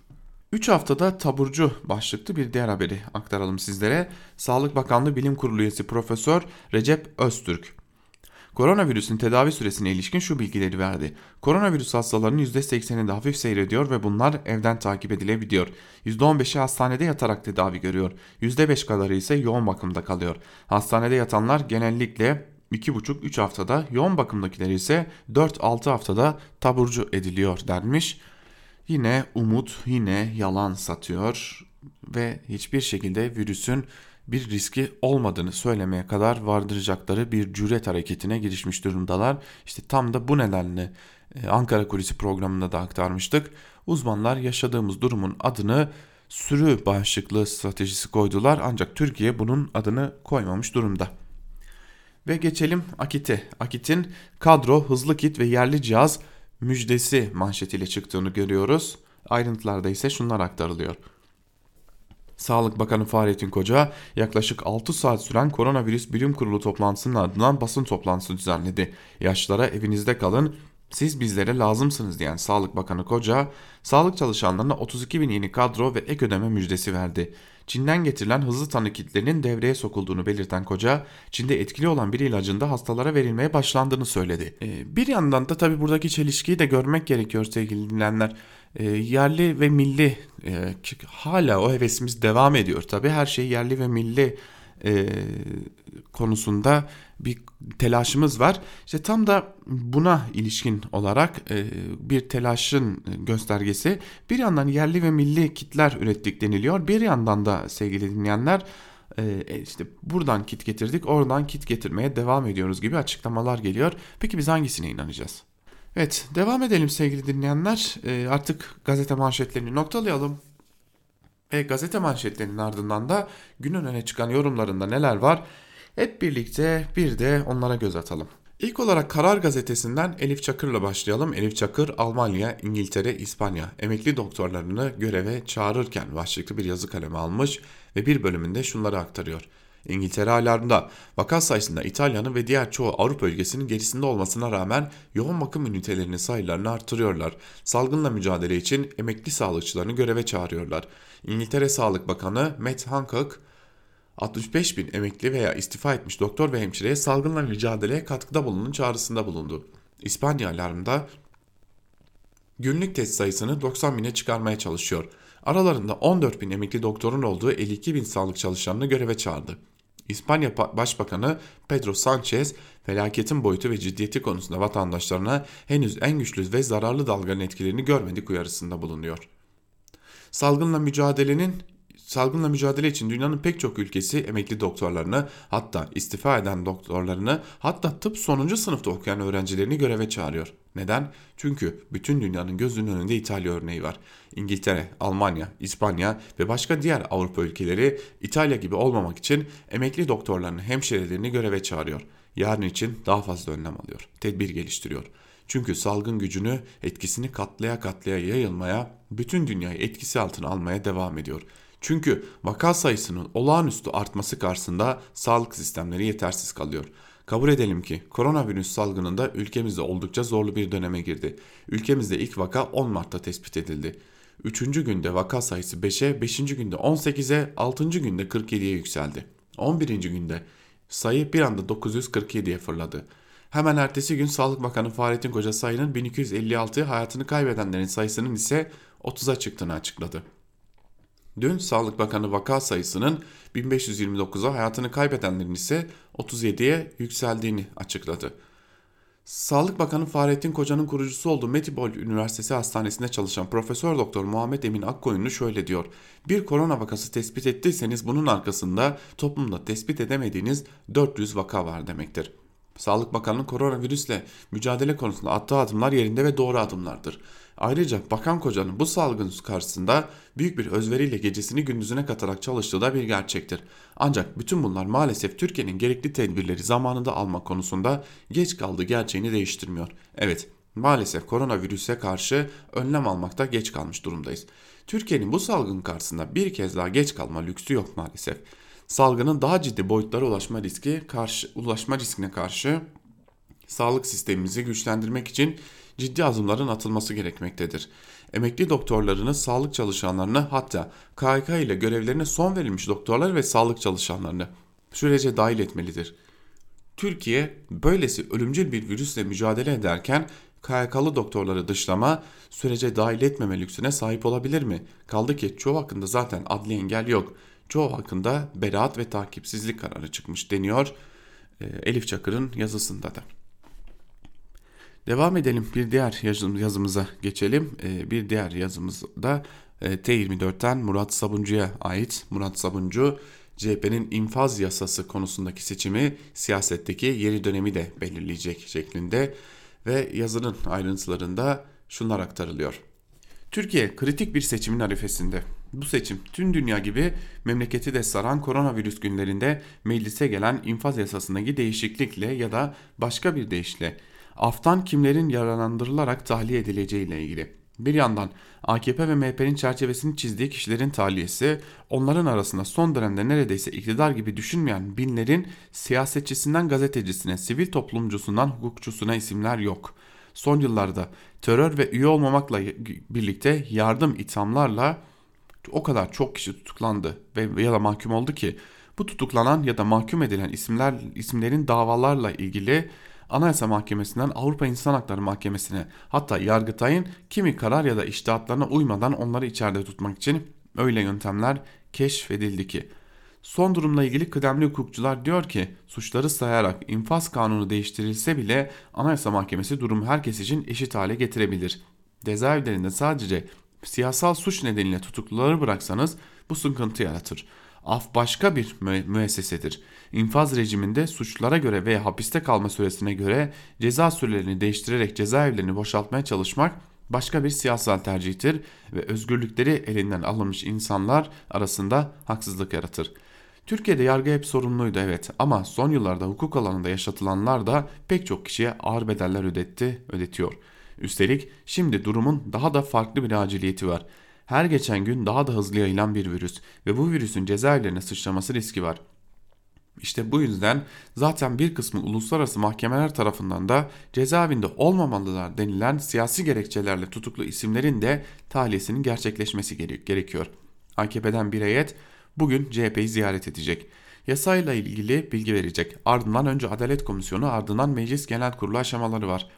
3 haftada taburcu başlıklı bir diğer haberi aktaralım sizlere. Sağlık Bakanlığı Bilim Kurulu üyesi Profesör Recep Öztürk Koronavirüsün tedavi süresine ilişkin şu bilgileri verdi. Koronavirüs hastalarının %80'inde hafif seyrediyor ve bunlar evden takip edilebiliyor. %15'i hastanede yatarak tedavi görüyor. %5 kadarı ise yoğun bakımda kalıyor. Hastanede yatanlar genellikle 2,5-3 haftada, yoğun bakımdakiler ise 4-6 haftada taburcu ediliyor denmiş. Yine umut, yine yalan satıyor ve hiçbir şekilde virüsün bir riski olmadığını söylemeye kadar vardıracakları bir cüret hareketine girişmiş durumdalar. İşte tam da bu nedenle e, Ankara Kulisi programında da aktarmıştık. Uzmanlar yaşadığımız durumun adını sürü bağışıklığı stratejisi koydular ancak Türkiye bunun adını koymamış durumda. Ve geçelim Akit'e. Akit'in kadro, hızlı kit ve yerli cihaz müjdesi manşetiyle çıktığını görüyoruz. Ayrıntılarda ise şunlar aktarılıyor. Sağlık Bakanı Fahrettin Koca yaklaşık 6 saat süren koronavirüs bilim kurulu toplantısının ardından basın toplantısı düzenledi. Yaşlara evinizde kalın, siz bizlere lazımsınız diyen Sağlık Bakanı Koca, sağlık çalışanlarına 32 bin yeni kadro ve ek ödeme müjdesi verdi. Çin'den getirilen hızlı tanı kitlerinin devreye sokulduğunu belirten Koca, Çin'de etkili olan bir ilacın da hastalara verilmeye başlandığını söyledi. Ee, bir yandan da tabi buradaki çelişkiyi de görmek gerekiyor sevgili dinleyenler. Ee, yerli ve milli e, hala o hevesimiz devam ediyor. Tabi her şey yerli ve milli e, konusunda bir telaşımız var. İşte tam da buna ilişkin olarak e, bir telaşın göstergesi bir yandan yerli ve milli kitler ürettik deniliyor. Bir yandan da sevgili dinleyenler e, e, işte buradan kit getirdik oradan kit getirmeye devam ediyoruz gibi açıklamalar geliyor. Peki biz hangisine inanacağız? Evet devam edelim sevgili dinleyenler. E, artık gazete manşetlerini noktalayalım. Ve gazete manşetlerinin ardından da günün öne çıkan yorumlarında neler var? Hep birlikte bir de onlara göz atalım. İlk olarak Karar Gazetesi'nden Elif Çakır'la başlayalım. Elif Çakır, Almanya, İngiltere, İspanya emekli doktorlarını göreve çağırırken başlıklı bir yazı kalemi almış ve bir bölümünde şunları aktarıyor. İngiltere alarmda vaka sayısında İtalya'nın ve diğer çoğu Avrupa ülkesinin gerisinde olmasına rağmen yoğun bakım ünitelerinin sayılarını artırıyorlar. Salgınla mücadele için emekli sağlıkçılarını göreve çağırıyorlar. İngiltere Sağlık Bakanı Matt Hancock 65 bin emekli veya istifa etmiş doktor ve hemşireye salgınla mücadeleye katkıda bulunun çağrısında bulundu. İspanya alarmda günlük test sayısını 90 bine çıkarmaya çalışıyor. Aralarında 14 bin emekli doktorun olduğu 52 bin sağlık çalışanını göreve çağırdı. İspanya Başbakanı Pedro Sanchez felaketin boyutu ve ciddiyeti konusunda vatandaşlarına henüz en güçlü ve zararlı dalganın etkilerini görmedik uyarısında bulunuyor. Salgınla mücadelenin salgınla mücadele için dünyanın pek çok ülkesi emekli doktorlarını hatta istifa eden doktorlarını hatta tıp sonuncu sınıfta okuyan öğrencilerini göreve çağırıyor. Neden? Çünkü bütün dünyanın gözünün önünde İtalya örneği var. İngiltere, Almanya, İspanya ve başka diğer Avrupa ülkeleri İtalya gibi olmamak için emekli doktorlarını, hemşirelerini göreve çağırıyor. Yarın için daha fazla önlem alıyor, tedbir geliştiriyor. Çünkü salgın gücünü etkisini katlaya katlaya yayılmaya, bütün dünyayı etkisi altına almaya devam ediyor. Çünkü vaka sayısının olağanüstü artması karşısında sağlık sistemleri yetersiz kalıyor. Kabul edelim ki koronavirüs salgınında ülkemizde oldukça zorlu bir döneme girdi. Ülkemizde ilk vaka 10 Mart'ta tespit edildi. 3. günde vaka sayısı 5'e, 5. günde 18'e, 6. günde 47'ye yükseldi. 11. günde sayı bir anda 947'ye fırladı. Hemen ertesi gün Sağlık Bakanı Fahrettin Koca sayının 1256 hayatını kaybedenlerin sayısının ise 30'a çıktığını açıkladı. Dün Sağlık Bakanı vaka sayısının 1529'a hayatını kaybedenlerin ise 37'ye yükseldiğini açıkladı. Sağlık Bakanı Fahrettin Koca'nın kurucusu olduğu Metibol Üniversitesi Hastanesi'nde çalışan Profesör Doktor Muhammed Emin Akkoyunlu şöyle diyor. Bir korona vakası tespit ettiyseniz bunun arkasında toplumda tespit edemediğiniz 400 vaka var demektir. Sağlık Bakanlığı koronavirüsle mücadele konusunda attığı adımlar yerinde ve doğru adımlardır. Ayrıca Bakan Koca'nın bu salgın karşısında büyük bir özveriyle gecesini gündüzüne katarak çalıştığı da bir gerçektir. Ancak bütün bunlar maalesef Türkiye'nin gerekli tedbirleri zamanında alma konusunda geç kaldığı gerçeğini değiştirmiyor. Evet, maalesef koronavirüse karşı önlem almakta geç kalmış durumdayız. Türkiye'nin bu salgın karşısında bir kez daha geç kalma lüksü yok maalesef. Salgının daha ciddi boyutlara ulaşma riski karşı ulaşma riskine karşı sağlık sistemimizi güçlendirmek için ciddi adımların atılması gerekmektedir. Emekli doktorlarını, sağlık çalışanlarını hatta KHK ile görevlerine son verilmiş doktorlar ve sağlık çalışanlarını sürece dahil etmelidir. Türkiye böylesi ölümcül bir virüsle mücadele ederken KHK'lı doktorları dışlama, sürece dahil etmeme lüksüne sahip olabilir mi? Kaldı ki çoğu hakkında zaten adli engel yok. Çoğu hakkında beraat ve takipsizlik kararı çıkmış deniyor e, Elif Çakır'ın yazısında da. Devam edelim bir diğer yazımıza geçelim. E, bir diğer yazımız da e, T24'ten Murat Sabuncu'ya ait. Murat Sabuncu CHP'nin infaz yasası konusundaki seçimi siyasetteki yeni dönemi de belirleyecek şeklinde ve yazının ayrıntılarında şunlar aktarılıyor. Türkiye kritik bir seçimin arifesinde. Bu seçim tüm dünya gibi memleketi de saran koronavirüs günlerinde meclise gelen infaz yasasındaki değişiklikle ya da başka bir deyişle aftan kimlerin yararlandırılarak tahliye edileceği ile ilgili. Bir yandan AKP ve MHP'nin çerçevesini çizdiği kişilerin tahliyesi, onların arasında son dönemde neredeyse iktidar gibi düşünmeyen binlerin siyasetçisinden gazetecisine, sivil toplumcusundan hukukçusuna isimler yok. Son yıllarda terör ve üye olmamakla birlikte yardım ithamlarla o kadar çok kişi tutuklandı ve ya da mahkum oldu ki bu tutuklanan ya da mahkum edilen isimler isimlerin davalarla ilgili Anayasa Mahkemesi'nden Avrupa İnsan Hakları Mahkemesi'ne hatta Yargıtay'ın kimi karar ya da iştihatlarına uymadan onları içeride tutmak için öyle yöntemler keşfedildi ki. Son durumla ilgili kıdemli hukukçular diyor ki suçları sayarak infaz kanunu değiştirilse bile Anayasa Mahkemesi durumu herkes için eşit hale getirebilir. Cezaevlerinde sadece siyasal suç nedeniyle tutukluları bıraksanız bu sıkıntı yaratır. Af başka bir müessesedir. İnfaz rejiminde suçlara göre veya hapiste kalma süresine göre ceza sürelerini değiştirerek cezaevlerini boşaltmaya çalışmak başka bir siyasal tercihtir ve özgürlükleri elinden alınmış insanlar arasında haksızlık yaratır. Türkiye'de yargı hep sorumluydu evet ama son yıllarda hukuk alanında yaşatılanlar da pek çok kişiye ağır bedeller ödetti, ödetiyor. Üstelik şimdi durumun daha da farklı bir aciliyeti var her geçen gün daha da hızlı yayılan bir virüs ve bu virüsün cezaevlerine sıçraması riski var. İşte bu yüzden zaten bir kısmı uluslararası mahkemeler tarafından da cezaevinde olmamalılar denilen siyasi gerekçelerle tutuklu isimlerin de tahliyesinin gerçekleşmesi gerekiyor. AKP'den bir heyet bugün CHP'yi ziyaret edecek. Yasayla ilgili bilgi verecek. Ardından önce Adalet Komisyonu ardından Meclis Genel Kurulu aşamaları var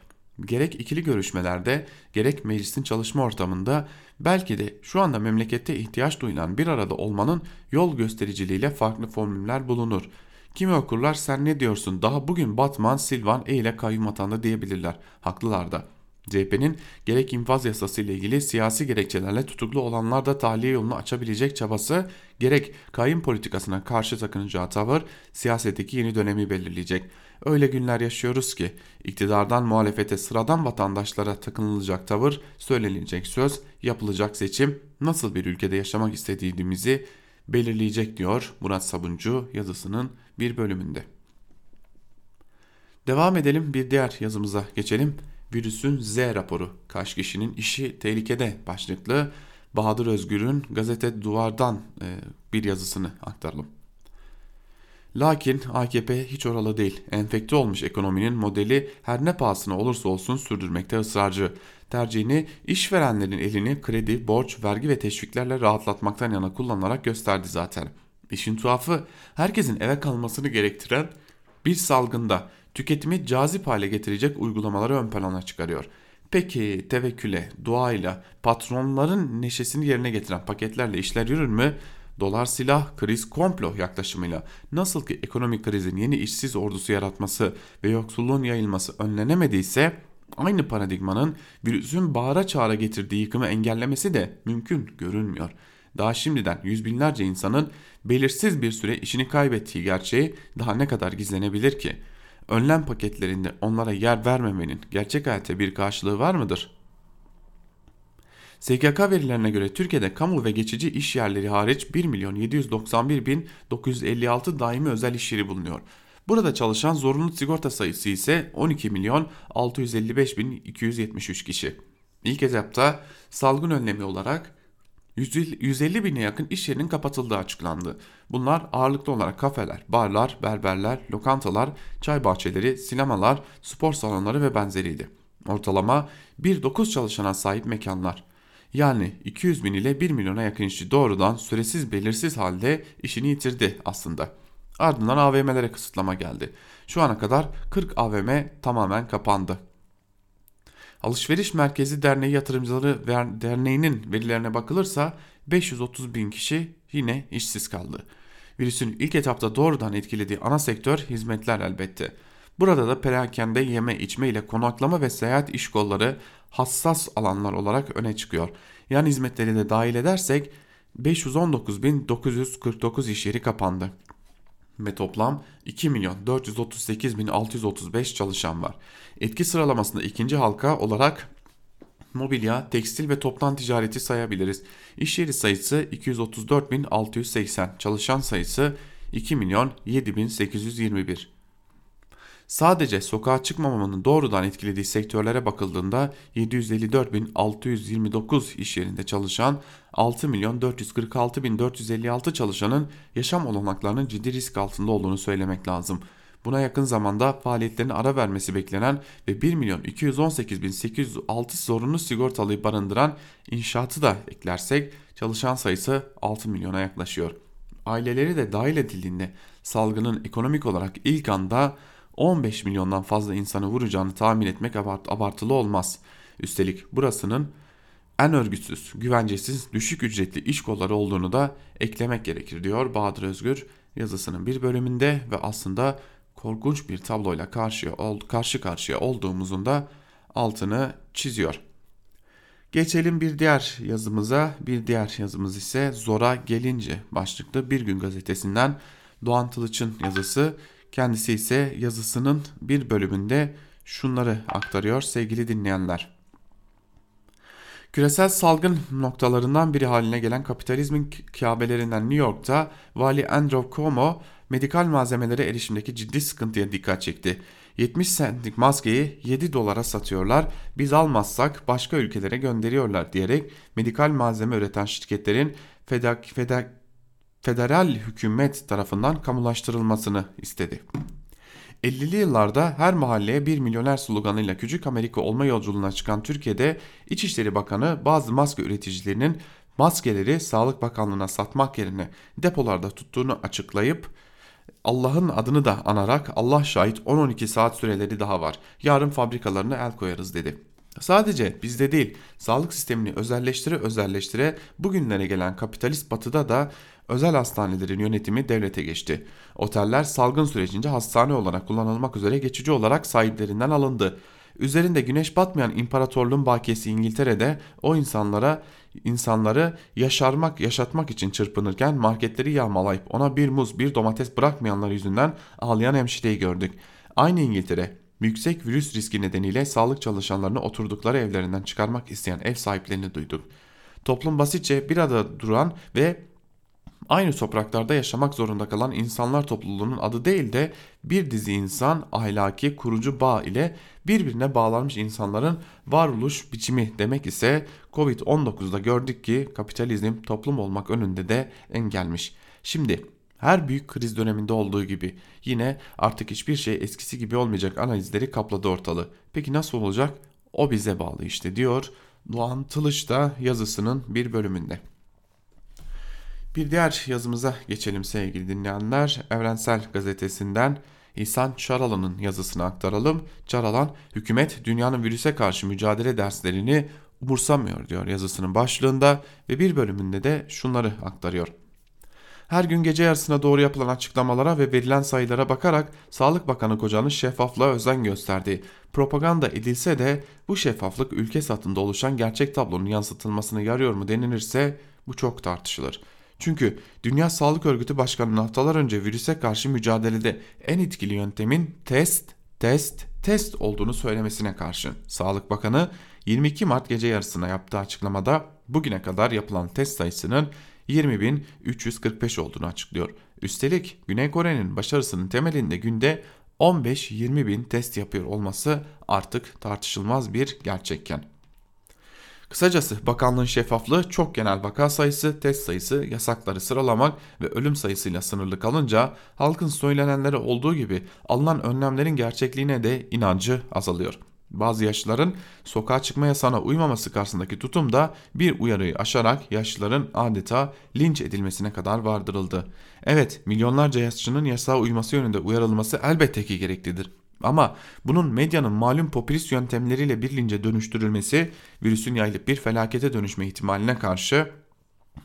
gerek ikili görüşmelerde gerek meclisin çalışma ortamında belki de şu anda memlekette ihtiyaç duyulan bir arada olmanın yol göstericiliğiyle farklı formüller bulunur. Kimi okurlar sen ne diyorsun daha bugün Batman, Silvan, E ile kayyum atandı diyebilirler. Haklılar da. CHP'nin gerek infaz yasası ile ilgili siyasi gerekçelerle tutuklu olanlar da tahliye yolunu açabilecek çabası gerek kayyum politikasına karşı takınacağı tavır siyasetteki yeni dönemi belirleyecek. Öyle günler yaşıyoruz ki iktidardan muhalefete sıradan vatandaşlara takınılacak tavır, söylenilecek söz, yapılacak seçim nasıl bir ülkede yaşamak istediğimizi belirleyecek diyor Murat Sabuncu yazısının bir bölümünde. Devam edelim bir diğer yazımıza geçelim. Virüsün Z raporu kaç kişinin işi tehlikede başlıklı Bahadır Özgür'ün gazete Duvar'dan e, bir yazısını aktaralım. Lakin AKP hiç oralı değil. Enfekte olmuş ekonominin modeli her ne pahasına olursa olsun sürdürmekte ısrarcı. Tercihini işverenlerin elini kredi, borç, vergi ve teşviklerle rahatlatmaktan yana kullanarak gösterdi zaten. İşin tuhafı herkesin eve kalmasını gerektiren bir salgında tüketimi cazip hale getirecek uygulamaları ön plana çıkarıyor. Peki tevekküle, duayla, patronların neşesini yerine getiren paketlerle işler yürür mü? Dolar silah, kriz komplo yaklaşımıyla nasıl ki ekonomik krizin yeni işsiz ordusu yaratması ve yoksulluğun yayılması önlenemediyse aynı paradigmanın virüsün bağıra çağıra getirdiği yıkımı engellemesi de mümkün görünmüyor. Daha şimdiden yüz binlerce insanın belirsiz bir süre işini kaybettiği gerçeği daha ne kadar gizlenebilir ki? Önlem paketlerinde onlara yer vermemenin gerçek hayata bir karşılığı var mıdır? SGK verilerine göre Türkiye'de kamu ve geçici iş yerleri hariç 1 milyon 791 bin 956 daimi özel iş yeri bulunuyor. Burada çalışan zorunlu sigorta sayısı ise 12 milyon 655 bin 273 kişi. İlk etapta salgın önlemi olarak 150 bine yakın iş yerinin kapatıldığı açıklandı. Bunlar ağırlıklı olarak kafeler, barlar, berberler, lokantalar, çay bahçeleri, sinemalar, spor salonları ve benzeriydi. Ortalama 1.9 çalışana sahip mekanlar. Yani 200 bin ile 1 milyona yakın işçi doğrudan süresiz belirsiz halde işini yitirdi aslında. Ardından AVM'lere kısıtlama geldi. Şu ana kadar 40 AVM tamamen kapandı. Alışveriş Merkezi Derneği Yatırımcıları Derneği'nin verilerine bakılırsa 530 bin kişi yine işsiz kaldı. Virüsün ilk etapta doğrudan etkilediği ana sektör hizmetler elbette. Burada da perakende yeme içme ile konaklama ve seyahat iş kolları hassas alanlar olarak öne çıkıyor. Yan hizmetleri de dahil edersek 519.949 iş yeri kapandı ve toplam 2 milyon 438 bin 635 çalışan var. Etki sıralamasında ikinci halka olarak mobilya, tekstil ve toptan ticareti sayabiliriz. İş yeri sayısı 234.680, çalışan sayısı 2 milyon 7.821. Sadece sokağa çıkmamanın doğrudan etkilediği sektörlere bakıldığında 754.629 iş yerinde çalışan 6.446.456 çalışanın yaşam olanaklarının ciddi risk altında olduğunu söylemek lazım. Buna yakın zamanda faaliyetlerine ara vermesi beklenen ve 1 milyon 218.806 zorunlu sigortalıyı barındıran inşaatı da eklersek çalışan sayısı 6 milyona yaklaşıyor. Aileleri de dahil edildiğinde salgının ekonomik olarak ilk anda 15 milyondan fazla insanı vuracağını tahmin etmek abart abartılı olmaz. Üstelik burasının en örgütsüz, güvencesiz, düşük ücretli iş kolları olduğunu da eklemek gerekir diyor Bahadır Özgür yazısının bir bölümünde ve aslında korkunç bir tabloyla karşıya, karşı karşıya olduğumuzun da altını çiziyor. Geçelim bir diğer yazımıza. Bir diğer yazımız ise Zora Gelince başlıklı Bir Gün gazetesinden Doğan Tılıç'ın yazısı. Kendisi ise yazısının bir bölümünde şunları aktarıyor sevgili dinleyenler. Küresel salgın noktalarından biri haline gelen kapitalizmin kabelerinden New York'ta Vali Andrew Cuomo medikal malzemelere erişimdeki ciddi sıkıntıya dikkat çekti. 70 centlik maskeyi 7 dolara satıyorlar, biz almazsak başka ülkelere gönderiyorlar diyerek medikal malzeme üreten şirketlerin fedak, fedak, federal hükümet tarafından kamulaştırılmasını istedi. 50'li yıllarda her mahalleye bir milyoner sloganıyla küçük Amerika olma yolculuğuna çıkan Türkiye'de İçişleri Bakanı bazı maske üreticilerinin maskeleri Sağlık Bakanlığı'na satmak yerine depolarda tuttuğunu açıklayıp Allah'ın adını da anarak Allah şahit 10-12 saat süreleri daha var. Yarın fabrikalarına el koyarız dedi. Sadece bizde değil, sağlık sistemini özelleştire özelleştire bugünlere gelen kapitalist batıda da özel hastanelerin yönetimi devlete geçti. Oteller salgın sürecince hastane olarak kullanılmak üzere geçici olarak sahiplerinden alındı. Üzerinde güneş batmayan imparatorluğun bakiyesi İngiltere'de o insanlara insanları yaşarmak, yaşatmak için çırpınırken marketleri yağmalayıp ona bir muz, bir domates bırakmayanlar yüzünden ağlayan hemşireyi gördük. Aynı İngiltere yüksek virüs riski nedeniyle sağlık çalışanlarını oturdukları evlerinden çıkarmak isteyen ev sahiplerini duyduk. Toplum basitçe bir arada duran ve aynı topraklarda yaşamak zorunda kalan insanlar topluluğunun adı değil de bir dizi insan ahlaki kurucu bağ ile birbirine bağlanmış insanların varoluş biçimi demek ise Covid-19'da gördük ki kapitalizm toplum olmak önünde de engelmiş. Şimdi her büyük kriz döneminde olduğu gibi yine artık hiçbir şey eskisi gibi olmayacak analizleri kapladı ortalığı. Peki nasıl olacak? O bize bağlı işte diyor Doğan Tılıç da yazısının bir bölümünde. Bir diğer yazımıza geçelim sevgili dinleyenler. Evrensel Gazetesi'nden İhsan Çaralan'ın yazısını aktaralım. Çaralan, hükümet dünyanın virüse karşı mücadele derslerini umursamıyor diyor yazısının başlığında ve bir bölümünde de şunları aktarıyor. Her gün gece yarısına doğru yapılan açıklamalara ve verilen sayılara bakarak Sağlık Bakanı Koca'nın şeffaflığa özen gösterdiği propaganda edilse de bu şeffaflık ülke satında oluşan gerçek tablonun yansıtılmasını yarıyor mu denilirse bu çok tartışılır. Çünkü Dünya Sağlık Örgütü Başkanı'nın haftalar önce virüse karşı mücadelede en etkili yöntemin test, test test olduğunu söylemesine karşın Sağlık Bakanı 22 Mart gece yarısına yaptığı açıklamada bugüne kadar yapılan test sayısının 20.345 olduğunu açıklıyor. Üstelik Güney Kore'nin başarısının temelinde günde 15-20 bin test yapıyor olması artık tartışılmaz bir gerçekken. Kısacası bakanlığın şeffaflığı çok genel vaka sayısı, test sayısı, yasakları sıralamak ve ölüm sayısıyla sınırlı kalınca halkın söylenenleri olduğu gibi alınan önlemlerin gerçekliğine de inancı azalıyor. Bazı yaşlıların sokağa çıkma yasağına uymaması karşısındaki tutum da bir uyarıyı aşarak yaşlıların adeta linç edilmesine kadar vardırıldı. Evet milyonlarca yaşlının yasağa uyması yönünde uyarılması elbette ki gereklidir. Ama bunun medyanın malum popülist yöntemleriyle bir lince dönüştürülmesi virüsün yayılıp bir felakete dönüşme ihtimaline karşı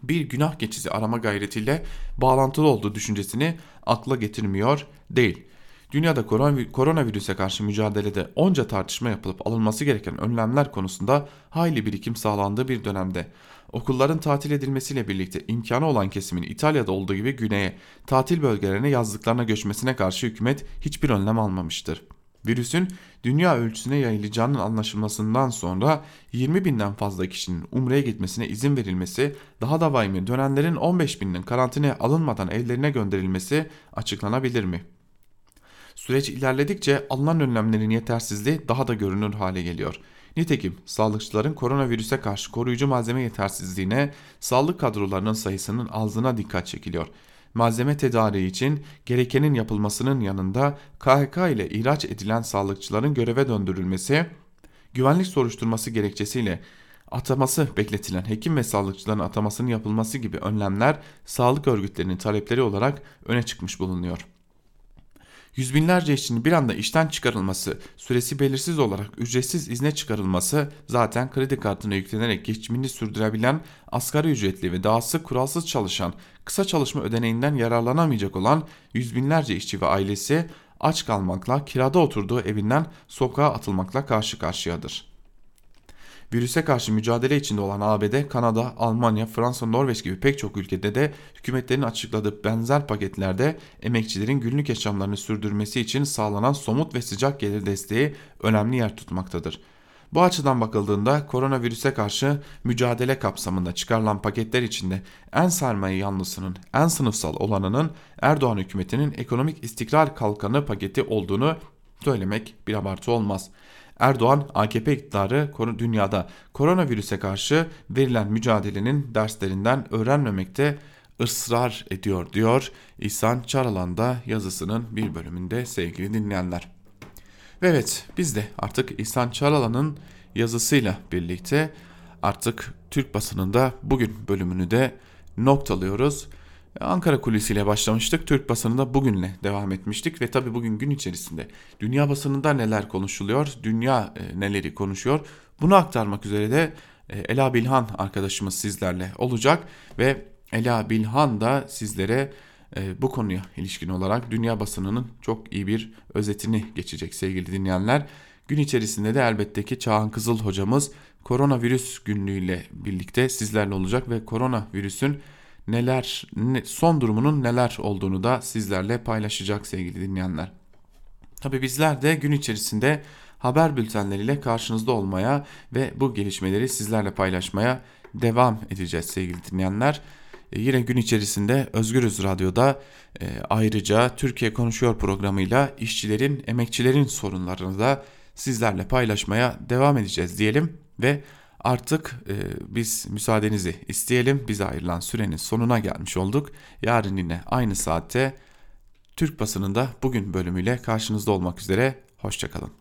bir günah geçici arama gayretiyle bağlantılı olduğu düşüncesini akla getirmiyor değil. Dünyada koronavirüse karşı mücadelede onca tartışma yapılıp alınması gereken önlemler konusunda hayli birikim sağlandığı bir dönemde okulların tatil edilmesiyle birlikte imkanı olan kesimin İtalya'da olduğu gibi güneye, tatil bölgelerine yazlıklarına göçmesine karşı hükümet hiçbir önlem almamıştır. Virüsün dünya ölçüsüne yayılacağının anlaşılmasından sonra 20 binden fazla kişinin umreye gitmesine izin verilmesi, daha da vahimi dönenlerin 15 binin karantinaya alınmadan evlerine gönderilmesi açıklanabilir mi? Süreç ilerledikçe alınan önlemlerin yetersizliği daha da görünür hale geliyor. Nitekim sağlıkçıların koronavirüse karşı koruyucu malzeme yetersizliğine sağlık kadrolarının sayısının azlığına dikkat çekiliyor. Malzeme tedariği için gerekenin yapılmasının yanında KHK ile ihraç edilen sağlıkçıların göreve döndürülmesi, güvenlik soruşturması gerekçesiyle ataması bekletilen hekim ve sağlıkçıların atamasının yapılması gibi önlemler sağlık örgütlerinin talepleri olarak öne çıkmış bulunuyor. Yüz binlerce işçinin bir anda işten çıkarılması, süresi belirsiz olarak ücretsiz izne çıkarılması zaten kredi kartına yüklenerek geçimini sürdürebilen asgari ücretli ve daha sık kuralsız çalışan, kısa çalışma ödeneğinden yararlanamayacak olan yüz binlerce işçi ve ailesi aç kalmakla kirada oturduğu evinden sokağa atılmakla karşı karşıyadır. Virüse karşı mücadele içinde olan ABD, Kanada, Almanya, Fransa, Norveç gibi pek çok ülkede de hükümetlerin açıkladığı benzer paketlerde emekçilerin günlük yaşamlarını sürdürmesi için sağlanan somut ve sıcak gelir desteği önemli yer tutmaktadır. Bu açıdan bakıldığında koronavirüse karşı mücadele kapsamında çıkarılan paketler içinde en sermaye yanlısının, en sınıfsal olanının Erdoğan hükümetinin ekonomik istikrar kalkanı paketi olduğunu söylemek bir abartı olmaz. Erdoğan AKP iktidarı dünyada koronavirüse karşı verilen mücadelenin derslerinden öğrenmemekte ısrar ediyor diyor İhsan Çaralan'da yazısının bir bölümünde sevgili dinleyenler. Ve evet biz de artık İhsan Çaralan'ın yazısıyla birlikte artık Türk basınında bugün bölümünü de noktalıyoruz. Ankara kulisiyle başlamıştık. Türk basınında bugünle devam etmiştik ve tabi bugün gün içerisinde dünya basınında neler konuşuluyor, dünya e, neleri konuşuyor bunu aktarmak üzere de e, Ela Bilhan arkadaşımız sizlerle olacak ve Ela Bilhan da sizlere e, bu konuya ilişkin olarak dünya basınının çok iyi bir özetini geçecek sevgili dinleyenler. Gün içerisinde de elbette ki Çağan Kızıl hocamız koronavirüs günlüğüyle birlikte sizlerle olacak ve koronavirüsün neler son durumunun neler olduğunu da sizlerle paylaşacak sevgili dinleyenler. Tabi bizler de gün içerisinde haber bültenleriyle karşınızda olmaya ve bu gelişmeleri sizlerle paylaşmaya devam edeceğiz sevgili dinleyenler. E, yine gün içerisinde Özgürüz Radyo'da e, ayrıca Türkiye Konuşuyor programıyla işçilerin, emekçilerin sorunlarını da sizlerle paylaşmaya devam edeceğiz diyelim ve Artık e, biz müsaadenizi isteyelim. Bize ayrılan sürenin sonuna gelmiş olduk. Yarın yine aynı saatte Türk basınında bugün bölümüyle karşınızda olmak üzere. Hoşçakalın.